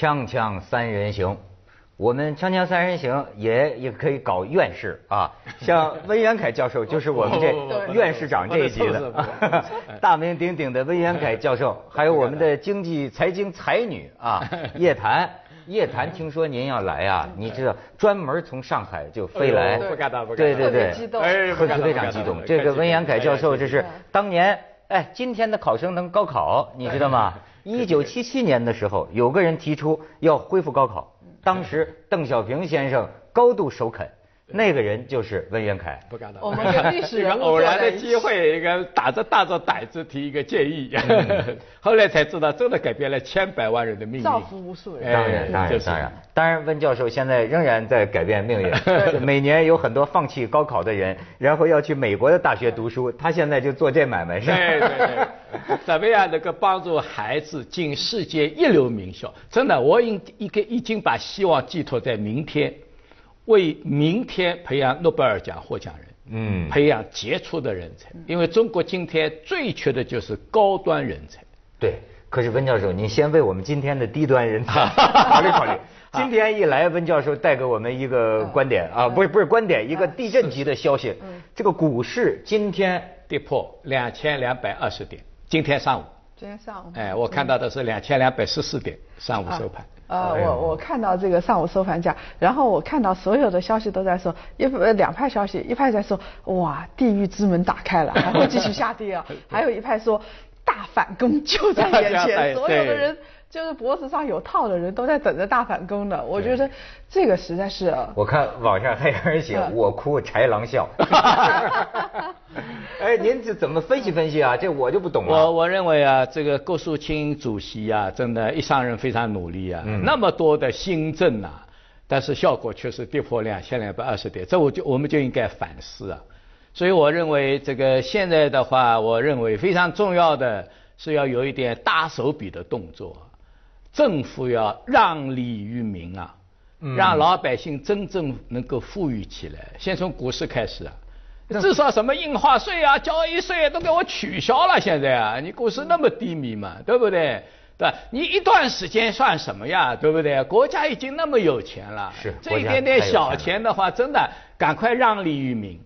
锵锵三人行，我们锵锵三人行也也可以搞院士啊，像温元凯教授就是我们这院士长这一级的，大名鼎鼎的温元凯教授，还有我们的经济财经才女啊叶檀。叶檀，听说您要来啊？你知道，专门从上海就飞来，不敢当，不敢当，对对对，激动，非常激动。这个温元凯教授，这是当年，哎，今天的考生能高考，你知道吗？一九七七年的时候，有个人提出要恢复高考，当时邓小平先生高度首肯。那个人就是温元凯，不敢当。我们跟历史一 个偶然的机会，一个打着大着胆子提一个建议，后来才知道，真的改变了千百万人的命运，造福无数人。当然，当然，当然，当然，温教授现在仍然在改变命运。每年有很多放弃高考的人，然后要去美国的大学读书，他现在就做这买卖，是吧？对对对。怎么样能够帮助孩子进世界一流名校？真的，我已一个已经把希望寄托在明天。为明天培养诺贝尔奖获奖人，嗯，培养杰出的人才，因为中国今天最缺的就是高端人才。对，可是温教授，您先为我们今天的低端人才 考虑考虑。今天一来，温教授带给我们一个观点啊，不是不是观点，一个地震级的消息。这个股市今天跌破两千两百二十点，今天上午。今天上午。哎，我看到的是两千两百十四点，上午收盘。呃，我我看到这个上午收盘价，然后我看到所有的消息都在说，一两派消息，一派在说哇，地狱之门打开了，还会继续下跌啊，还有一派说大反攻就在眼前，所有的人。就是脖子上有套的人都在等着大反攻呢，我觉得这个实在是。我看网上还有人写“我哭豺狼笑。” 哎，您这怎么分析分析啊？这我就不懂了。我我认为啊，这个郭树清主席啊，真的，一上任非常努力啊，那么多的新政啊，但是效果却是跌破两千两百二十点，这我就我们就应该反思啊。所以我认为这个现在的话，我认为非常重要的是要有一点大手笔的动作。政府要让利于民啊，让老百姓真正能够富裕起来。先从股市开始啊，至少什么印花税啊、交易税都给我取消了。现在啊，你股市那么低迷嘛，对不对？对你一段时间算什么呀？对不对？国家已经那么有钱了，是这一点点小钱的话，真的赶快让利于民，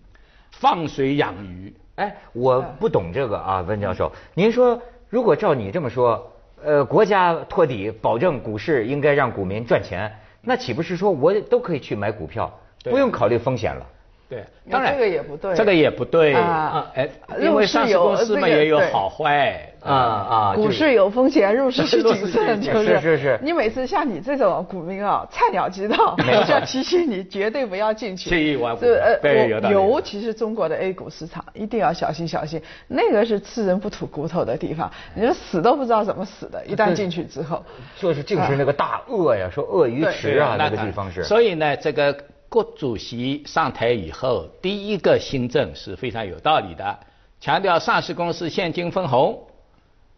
放水养鱼。哎，我不懂这个啊，温教授，您说如果照你这么说。呃，国家托底，保证股市应该让股民赚钱，那岂不是说我都可以去买股票，不用考虑风险了？对，当然这个也不对，这个也不对啊！哎，因为上市公司嘛也有好坏啊啊！股市有风险，入市需 谨慎，就是是是。你每次像你这种股民啊，菜鸟知道，我就要提醒你，绝对不要进去。这一万这呃，尤其是中国的 A 股市场，一定要小心小心，那个是吃人不吐骨头的地方，你说死都不知道怎么死的，一旦进去之后，就是就是那个大鳄呀，说鳄鱼池啊，那个地方是。所以呢，这个。郭主席上台以后，第一个新政是非常有道理的，强调上市公司现金分红，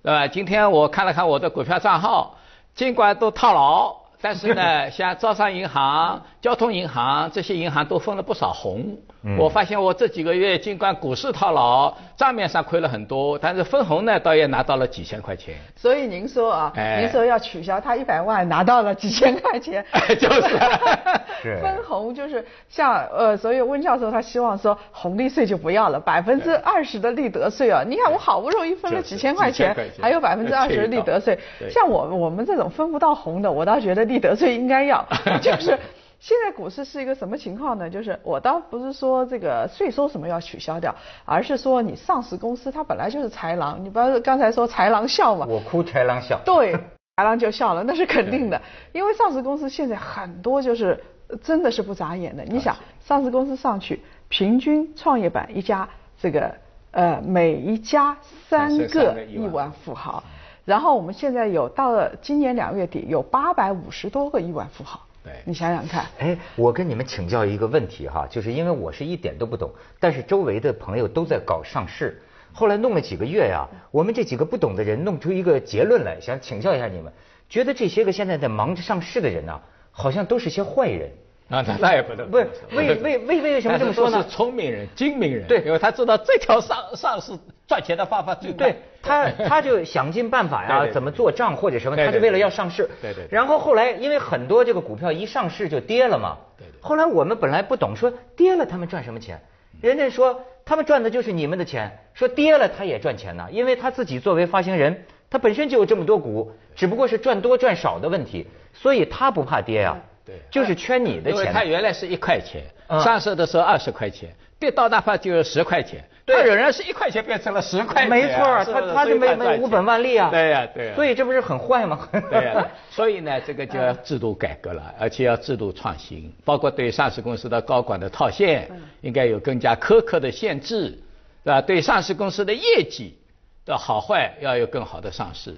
对吧？今天我看了看我的股票账号，尽管都套牢。但是呢，像招商银行、交通银行这些银行都分了不少红。我发现我这几个月尽管股市套牢，账面上亏了很多，但是分红呢倒也拿到了几千块钱。所以您说啊，您说要取消他一百万拿到了几千块钱，就 是。分红就是像呃，所以温教授他希望说红利税就不要了，百分之二十的利得税啊。你看我好不容易分了几千块钱，还有百分之二十的利得税。像我我们这种分不到红的，我倒觉得。利得税应该要，就是现在股市是一个什么情况呢？就是我倒不是说这个税收什么要取消掉，而是说你上市公司它本来就是豺狼，你不是刚才说豺狼笑嘛？我哭豺狼笑。对，豺狼就笑了，那是肯定的，因为上市公司现在很多就是真的是不眨眼的。你想，上市公司上去，平均创业板一家这个呃每一家三个亿万富豪。然后我们现在有到了今年两月底有八百五十多个亿万富豪，对你想想看。哎，我跟你们请教一个问题哈，就是因为我是一点都不懂，但是周围的朋友都在搞上市，后来弄了几个月呀，我们这几个不懂的人弄出一个结论来，想请教一下你们，觉得这些个现在在忙着上市的人呐，好像都是些坏人，啊，那那也不能。不是为 为为为什么这么说呢？是聪明人、精明人。对，因为他知道这条上 上市赚钱的方法最对，他他就想尽办法呀，怎么做账或者什么，他就为了要上市。对对。然后后来因为很多这个股票一上市就跌了嘛。对对。后来我们本来不懂，说跌了他们赚什么钱？人家说他们赚的就是你们的钱，说跌了他也赚钱呢，因为他自己作为发行人，他本身就有这么多股，只不过是赚多赚少的问题，所以他不怕跌呀。对，就是圈你的钱。因为他原来是一块钱，上市的时候二十块钱，跌到哪怕就十块钱。他仍然是一块钱变成了十块钱。没错，他他就没没无本万利啊。对呀，对呀。所以这不是很坏吗？对呀。所以呢，这个就要制度改革了，而且要制度创新，包括对上市公司的高管的套现，应该有更加苛刻的限制，对吧？对上市公司的业绩的好坏要有更好的上市。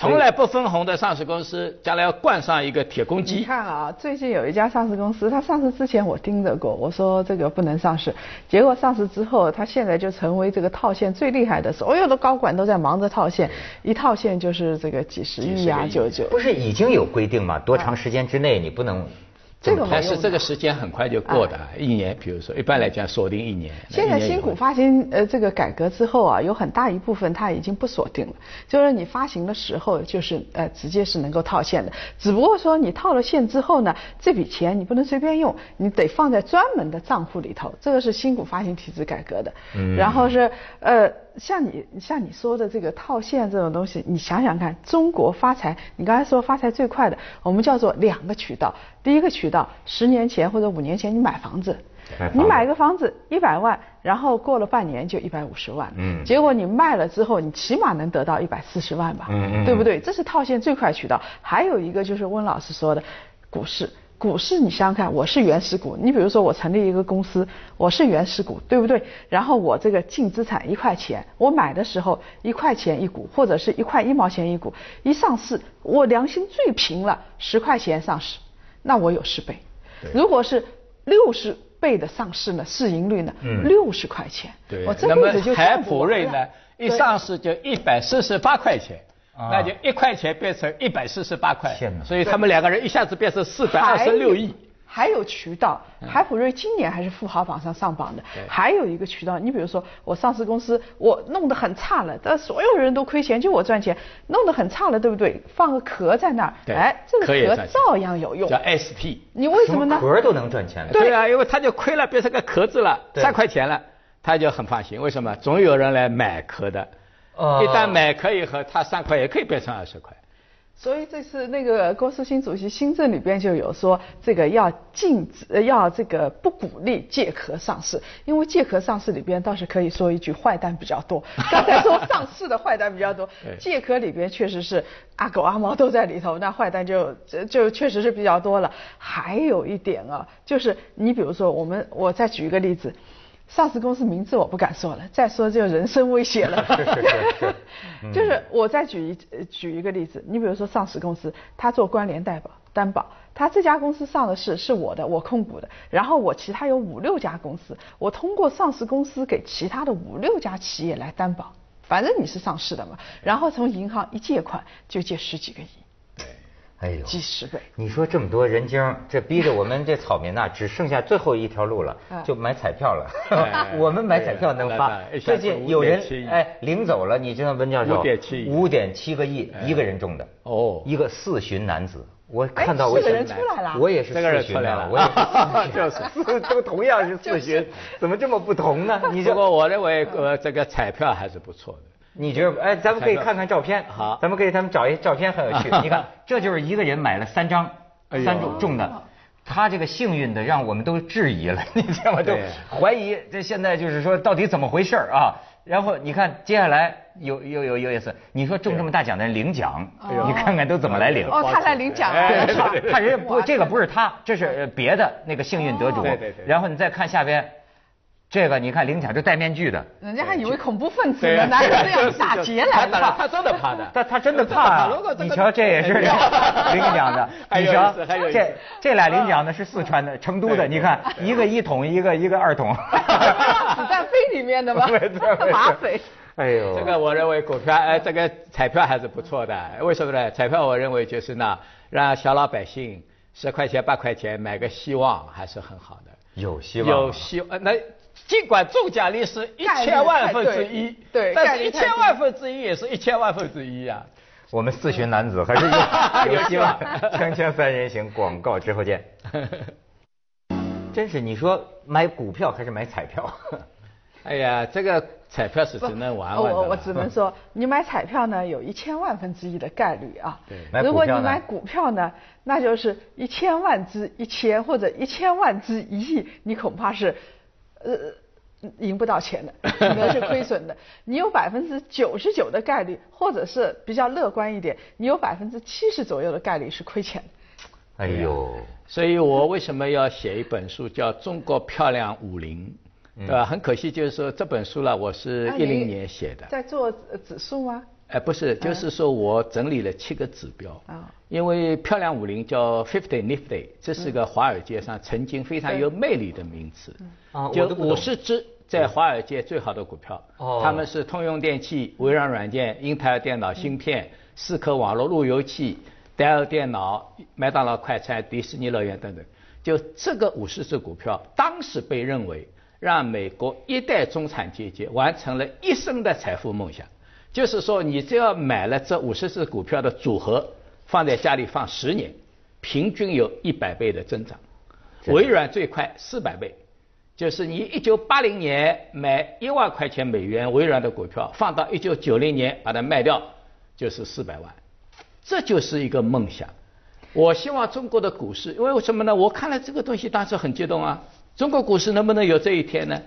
从来不分红的上市公司，将来要冠上一个铁公鸡。你看啊，最近有一家上市公司，它上市之前我盯着过，我说这个不能上市。结果上市之后，它现在就成为这个套现最厉害的，所有的高管都在忙着套现，一套现就是这个几十亿啊，就就。不是已经有规定吗？多长时间之内你不能？这个但是这个时间很快就过的，一年，比如说一般来讲锁定一年。现在新股发行呃这个改革之后啊，有很大一部分它已经不锁定了，就是你发行的时候就是呃直接是能够套现的，只不过说你套了现之后呢，这笔钱你不能随便用，你得放在专门的账户里头，这个是新股发行体制改革的。嗯。然后是呃。像你像你说的这个套现这种东西，你想想看，中国发财，你刚才说发财最快的，我们叫做两个渠道。第一个渠道，十年前或者五年前你买房子，你买个房子一百万，然后过了半年就一百五十万，嗯，结果你卖了之后，你起码能得到一百四十万吧，嗯嗯，对不对？这是套现最快渠道。还有一个就是温老师说的股市。股市，你想想看，我是原始股。你比如说，我成立一个公司，我是原始股，对不对？然后我这个净资产一块钱，我买的时候一块钱一股，或者是一块一毛钱一股，一上市，我良心最平了，十块钱上市，那我有十倍。如果是六十倍的上市呢，市盈率呢，六十块钱，我这辈子就海普瑞呢，一上市就一百四十八块钱。那就一块钱变成一百四十八块，所以他们两个人一下子变成四百二十六亿。还有渠道，海普瑞今年还是富豪榜上上榜的。还有一个渠道，你比如说我上市公司，我弄得很差了，但所有人都亏钱，就我赚钱，弄得很差了，对不对？放个壳在那儿，哎，这个壳照样有用。叫 SP。你为什么呢？壳都能赚钱了。对啊，因为他就亏了，变成个壳子了，三块钱了，他就很放心。为什么？总有人来买壳的。一旦买可以和他三块也可以变成二十块，所以这次那个郭树新主席新政里边就有说，这个要禁止，要这个不鼓励借壳上市，因为借壳上市里边倒是可以说一句坏蛋比较多。刚才说上市的坏蛋比较多，借壳里边确实是阿狗阿猫都在里头，那坏蛋就就确实是比较多了。还有一点啊，就是你比如说我们，我再举一个例子。上市公司名字我不敢说了，再说就人身威胁了。就是我再举一举一个例子，你比如说上市公司，他做关联代保担保，他这家公司上的市是我的，我控股的，然后我其他有五六家公司，我通过上市公司给其他的五六家企业来担保，反正你是上市的嘛，然后从银行一借款就借十几个亿。哎呦，几十倍！你说这么多人精，这逼着我们这草民呐，只剩下最后一条路了，就买彩票了。我们买彩票能发。最近有人哎领走了，你知道温教授？五点七五点七个亿，一个人中的。哦。一个四旬男子，我看到我四个人出来了。我也是四旬了，我也是。就是都同样是四旬，怎么这么不同呢？你不过我认为呃这个彩票还是不错的。你觉得？哎，咱们可以看看照片。好，咱们可以他们找一照片很有趣。你看，这就是一个人买了三张，三中中的，他这个幸运的让我们都质疑了，你知道吗？都怀疑这现在就是说到底怎么回事啊？然后你看接下来有有有有意思，你说中这么大奖的人领奖，你看看都怎么来领？哦，他来领奖了，他人不这个不是他，这是别的那个幸运得主。对对对。然后你再看下边。这个你看领奖就戴面具的，人家还以为恐怖分子呢，哪有这样打劫来的？他真的怕的，他他真的怕啊！你瞧，这也是领奖的，你瞧，这这俩领奖的是四川的，成都的，你看一个一桶，一个一个二桶，子弹飞里面的吗？马匪。哎呦，这个我认为股票哎，这个彩票还是不错的，为什么呢？彩票我认为就是呢，让小老百姓。十块钱八块钱买个希望还是很好的。有希望。有希望。那尽管中奖率是一千万分之一，对，但是一千万分之一也是一千万分之一呀。我们四旬男子还是 有有希望。锵锵三人行，广告之后见。真是你说买股票还是买彩票？哎呀，这个彩票是只能玩玩我我只能说，你买彩票呢，有一千万分之一的概率啊。对。如果你买股票呢，那就是一千万之一千或者一千万之一亿，你恐怕是，呃。赢不到钱的，可能是亏损的。你有百分之九十九的概率，或者是比较乐观一点，你有百分之七十左右的概率是亏钱。哎呦，所以我为什么要写一本书叫《中国漂亮五零》，对吧？很可惜，就是说这本书呢，我是一零年写的。在做指数吗？哎，不是，就是说我整理了七个指标。啊。因为漂亮五零叫 Fifty Nifty，这是个华尔街上曾经非常有魅力的名词。啊，就五十只在华尔街最好的股票。哦。他们是通用电气、微软软件、英特尔电脑芯片、思科网络路由器、戴尔电脑、麦当劳快餐、迪士尼乐园等等。就这个五十只股票，当时被认为让美国一代中产阶级完成了一生的财富梦想。就是说，你只要买了这五十只股票的组合，放在家里放十年，平均有一百倍的增长。微软最快四百倍，就是你一九八零年买一万块钱美元微软的股票，放到一九九零年把它卖掉，就是四百万。这就是一个梦想。我希望中国的股市，因为什么呢？我看了这个东西，当时很激动啊。中国股市能不能有这一天呢？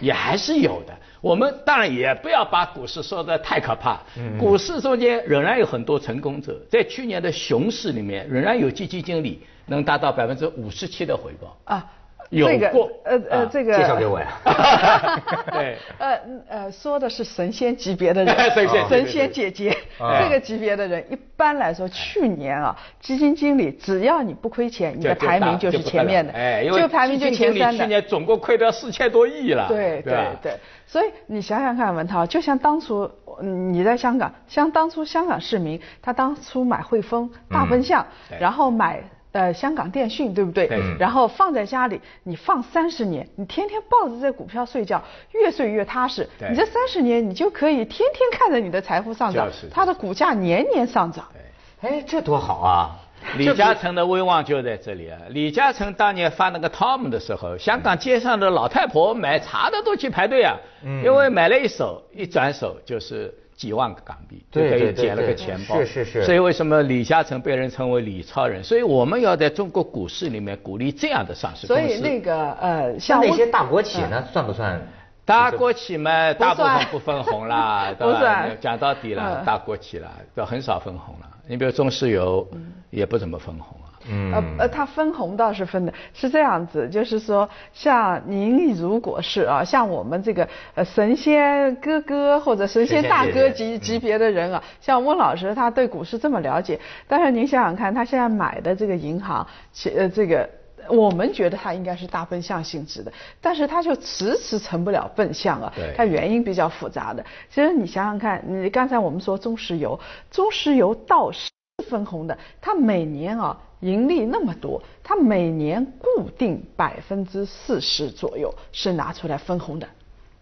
也还是有的。我们当然也不要把股市说的太可怕。股市中间仍然有很多成功者，在去年的熊市里面，仍然有基金经理能达到百分之五十七的回报。啊。有过，呃呃，这个介绍给我呀。对，呃呃，说的是神仙级别的人，神仙姐姐，这个级别的人，一般来说，去年啊，基金经理只要你不亏钱，你的排名就是前面的，哎，因为排名就前三的。去年总共亏掉四千多亿了。对对对，所以你想想看，文涛，就像当初你在香港，像当初香港市民，他当初买汇丰、大奔向，然后买。呃，香港电讯对不对？然后放在家里，你放三十年，你天天抱着这股票睡觉，越睡越踏实。你这三十年，你就可以天天看着你的财富上涨，它的股价年年上涨。哎，这多好啊！李嘉诚的威望就在这里啊！李嘉诚当年发那个 Tom 的时候，香港街上的老太婆买茶的都去排队啊，因为买了一手，一转手就是。几万个港币就可以捡了个钱包，是是是。所以为什么李嘉诚被人称为李超人？所以我们要在中国股市里面鼓励这样的上市公司。所以那个呃，像那些大国企呢，算不算？大国企嘛，大部分不分红啦，对吧。讲到底了，大国企了，都很少分红了。你比如中石油，也不怎么分红。嗯，呃呃，它分红倒是分的，是这样子，就是说，像您如果是啊，像我们这个呃神仙哥哥或者神仙大哥级级别的人啊，像温老师他对股市这么了解，但是您想想看，他现在买的这个银行，其呃这个我们觉得他应该是大奔向性质的，但是他就迟迟成不了奔向啊，它原因比较复杂的。其实你想想看，你刚才我们说中石油，中石油倒是分红的，它每年啊。盈利那么多，它每年固定百分之四十左右是拿出来分红的。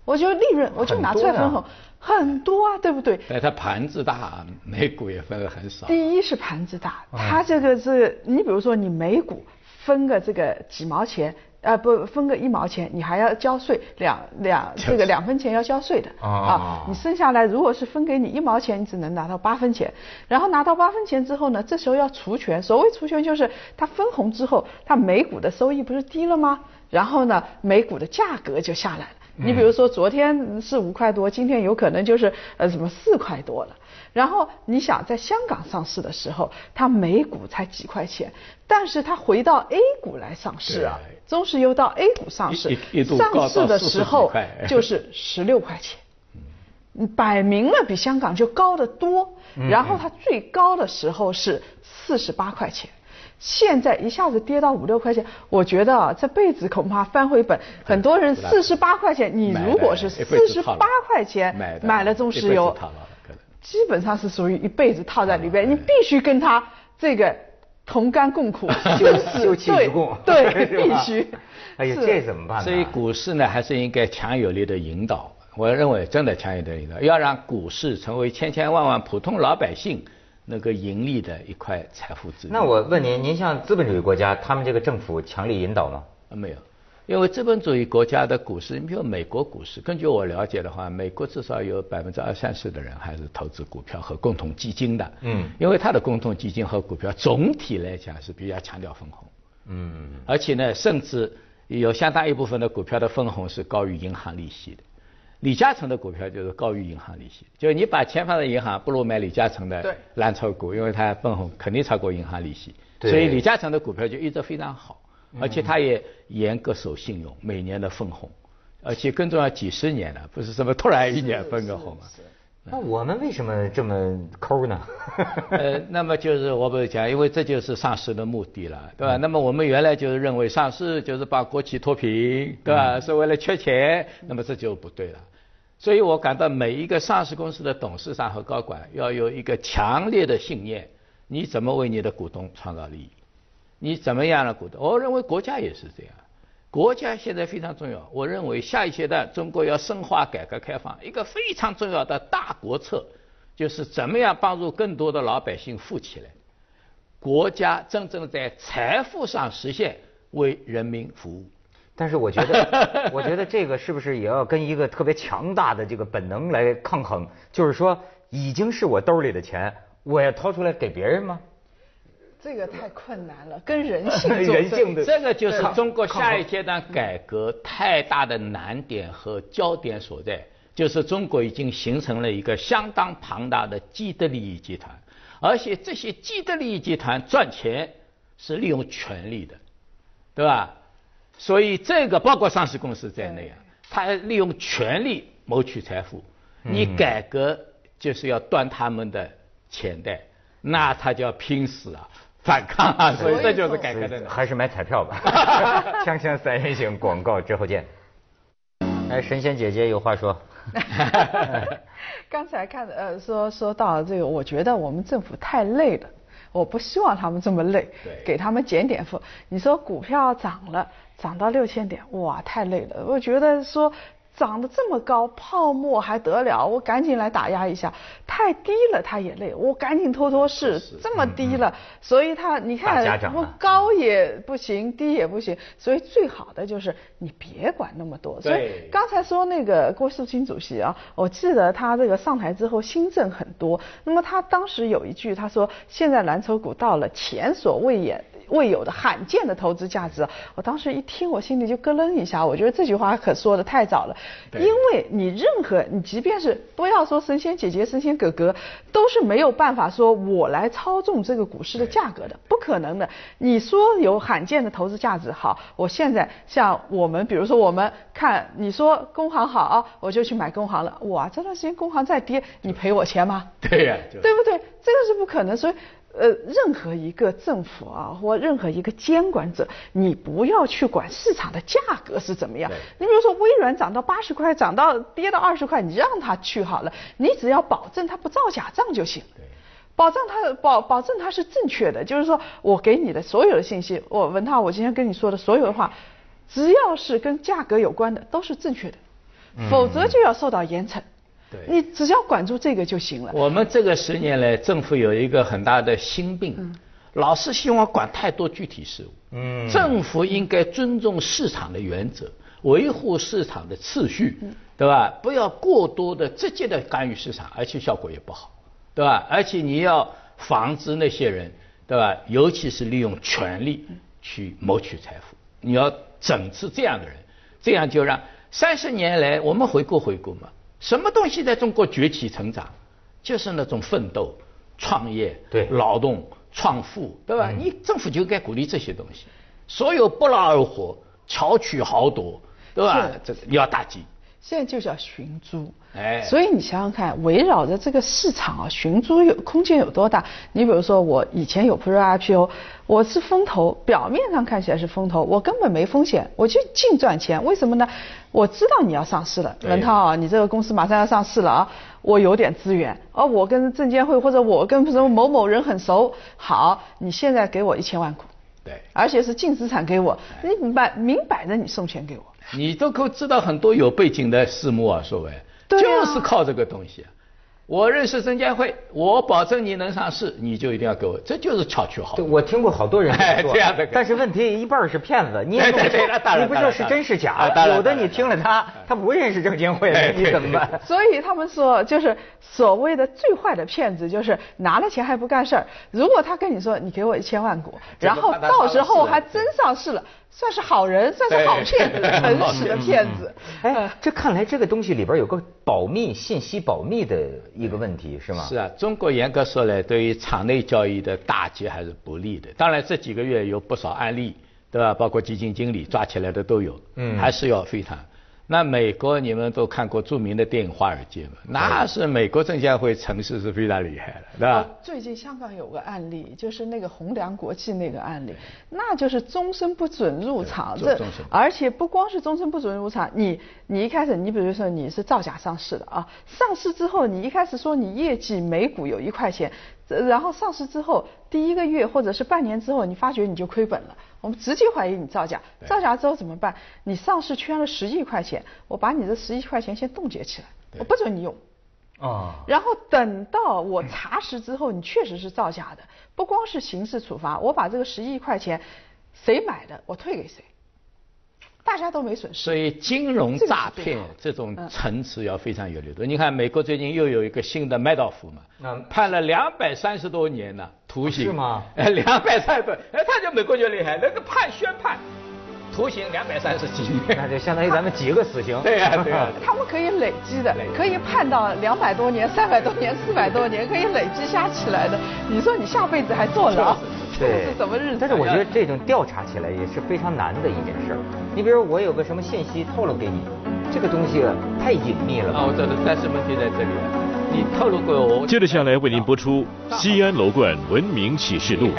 我就利润，我就拿出来分红，很多啊，对不对？哎，它盘子大，每股也分的很少。第一是盘子大，它这个是，你比如说你每股分个这个几毛钱。啊，不分个一毛钱，你还要交税，两两这个两分钱要交税的啊。你剩下来如果是分给你一毛钱，你只能拿到八分钱。然后拿到八分钱之后呢，这时候要除权。所谓除权，就是它分红之后，它每股的收益不是低了吗？然后呢，每股的价格就下来了。你比如说昨天是五块多，今天有可能就是呃什么四块多了。然后你想在香港上市的时候，它每股才几块钱，但是它回到 A 股来上市啊，中石油到 A 股上市，上市的时候 就是十六块钱，摆明了比香港就高得多。然后它最高的时候是四十八块钱，现在一下子跌到五六块钱，我觉得啊，这辈子恐怕翻回本。很多人四十八块钱，你如果是四十八块钱买了中石油。基本上是属于一辈子套在里边，你必须跟他这个同甘共苦，休戚与共，对，必须。哎呀，这怎么办呢？所以股市呢，还是应该强有力的引导。我认为真的强有力的引导，要让股市成为千千万万普通老百姓那个盈利的一块财富资源。那我问您，您像资本主义国家，他们这个政府强力引导吗？没有。因为资本主义国家的股市，你比如美国股市，根据我了解的话，美国至少有百分之二三十的人还是投资股票和共同基金的。嗯。因为它的共同基金和股票总体来讲是比较强调分红。嗯。而且呢，甚至有相当一部分的股票的分红是高于银行利息的。李嘉诚的股票就是高于银行利息，就是你把钱放在银行，不如买李嘉诚的蓝筹股，因为它分红肯定超过银行利息。所以李嘉诚的股票就一直非常好。而且他也严格守信用，每年的分红，而且更重要几十年了，不是什么突然一年分个红啊。那我们为什么这么抠呢？呃，那么就是我不是讲，因为这就是上市的目的了，对吧？那么我们原来就是认为上市就是把国企脱贫，对吧？是为了缺钱，那么这就不对了。所以我感到每一个上市公司的董事长和高管要有一个强烈的信念：你怎么为你的股东创造利益？你怎么样了股东？我认为国家也是这样，国家现在非常重要。我认为下一阶段中国要深化改革开放，一个非常重要的大国策，就是怎么样帮助更多的老百姓富起来，国家真正在财富上实现为人民服务。但是我觉得，我觉得这个是不是也要跟一个特别强大的这个本能来抗衡？就是说，已经是我兜里的钱，我要掏出来给别人吗？这个太困难了，跟人性 人性的这个就是中国下一阶段改革太大的难点和焦点所在，就是中国已经形成了一个相当庞大的既得利益集团，而且这些既得利益集团赚钱是利用权力的，对吧？所以这个包括上市公司在内啊，他利用权力谋取财富，你改革就是要断他们的钱袋，那他就要拼死啊！反抗啊！所以这就是改革的。还是买彩票吧。锵锵三人行广告之后见。哎，神仙姐姐有话说。刚才看呃说说到这个，我觉得我们政府太累了，我不希望他们这么累，给他们减点负。你说股票涨了，涨到六千点，哇，太累了。我觉得说。涨得这么高，泡沫还得了？我赶紧来打压一下。太低了，他也累。我赶紧拖拖试，这么低了，所以他你看，我高也不行，低也不行。所以最好的就是你别管那么多。所以刚才说那个郭树清主席啊，我记得他这个上台之后新政很多。那么他当时有一句，他说现在蓝筹股到了前所未有。未有的罕见的投资价值，我当时一听，我心里就咯楞一下。我觉得这句话可说的太早了，因为你任何你即便是不要说神仙姐姐、神仙哥哥，都是没有办法说我来操纵这个股市的价格的，不可能的。你说有罕见的投资价值，好，我现在像我们，比如说我们看你说工行好，啊我就去买工行了。哇，这段时间工行再跌，你赔我钱吗？对呀，对不对？这个是不可能，所以。呃，任何一个政府啊，或任何一个监管者，你不要去管市场的价格是怎么样。你比如说，微软涨到八十块，涨到跌到二十块，你让他去好了，你只要保证它不造假账就行。保障它保保证它是正确的，就是说我给你的所有的信息，我文涛，我今天跟你说的所有的话，只要是跟价格有关的，都是正确的，否则就要受到严惩。你只要管住这个就行了。我们这个十年来，政府有一个很大的心病，老是希望管太多具体事务。嗯，政府应该尊重市场的原则，维护市场的秩序，对吧？不要过多的直接的干预市场，而且效果也不好，对吧？而且你要防止那些人，对吧？尤其是利用权力去谋取财富，你要整治这样的人，这样就让三十年来我们回顾回顾嘛。什么东西在中国崛起成长，就是那种奋斗、创业、对劳动、创富，对吧？你政府就该鼓励这些东西，所有不劳而获、巧取豪夺，对吧？这你要打击。现在就叫寻租，哎，所以你想想看，围绕着这个市场啊，寻租有空间有多大？你比如说，我以前有 Pre IPO，我是风投，表面上看起来是风投，我根本没风险，我就净赚钱。为什么呢？我知道你要上市了，文涛啊，你这个公司马上要上市了啊，我有点资源，而我跟证监会或者我跟什么某某人很熟，好，你现在给我一千万股，对，而且是净资产给我，你摆明摆着你送钱给我，你都可知道很多有背景的私募啊，所谓，就是靠这个东西。我认识证监会，我保证你能上市，你就一定要给我，这就是巧取豪。我听过好多人说这样的，但是问题一半是骗子，你也不你不知道是真是假。有的你听了他，他不认识证监会，你怎么办？所以他们说，就是所谓的最坏的骗子，就是拿了钱还不干事儿。如果他跟你说，你给我一千万股，然后到时候还真上市了。算是好人，算是好骗子，诚实的骗子。哎，这看来这个东西里边有个保密、信息保密的一个问题，是吗？是啊，中国严格说来，对于场内交易的打击还是不利的。当然这几个月有不少案例，对吧？包括基金经理抓起来的都有，嗯，还是要非常。那美国你们都看过著名的电影《华尔街》嘛？那是美国证监会城市是非常厉害的，对吧？最近香港有个案例，就是那个宏良国际那个案例，那就是终身不准入场，这而且不光是终身不准入场，你你一开始你比如说你是造假上市的啊，上市之后你一开始说你业绩每股有一块钱。然后上市之后第一个月或者是半年之后，你发觉你就亏本了，我们直接怀疑你造假。造假之后怎么办？你上市圈了十亿块钱，我把你的十亿块钱先冻结起来，我不准你用。啊。然后等到我查实之后，你确实是造假的，不光是刑事处罚，我把这个十亿块钱谁买的，我退给谁。大家都没损失，所以金融诈骗这种层次要非常有力度。你看，美国最近又有一个新的麦道夫嘛，判了两百三十多年呢，徒刑是吗？哎，两百三十多，哎，他就美国就厉害，那个判宣判，徒刑两百三十几年，那就相当于咱们几个死刑。对呀，对呀。他们可以累积的，可以判到两百多年、三百多年、四百多年，可以累积加起来的。你说你下辈子还坐牢？对，是什么日子？但是我觉得这种调查起来也是非常难的一件事儿。你比如我有个什么信息透露给你，这个东西太隐秘了。啊，我知道，但是问题在这里，你透露过我接着下来为您播出西安楼冠文明启示录。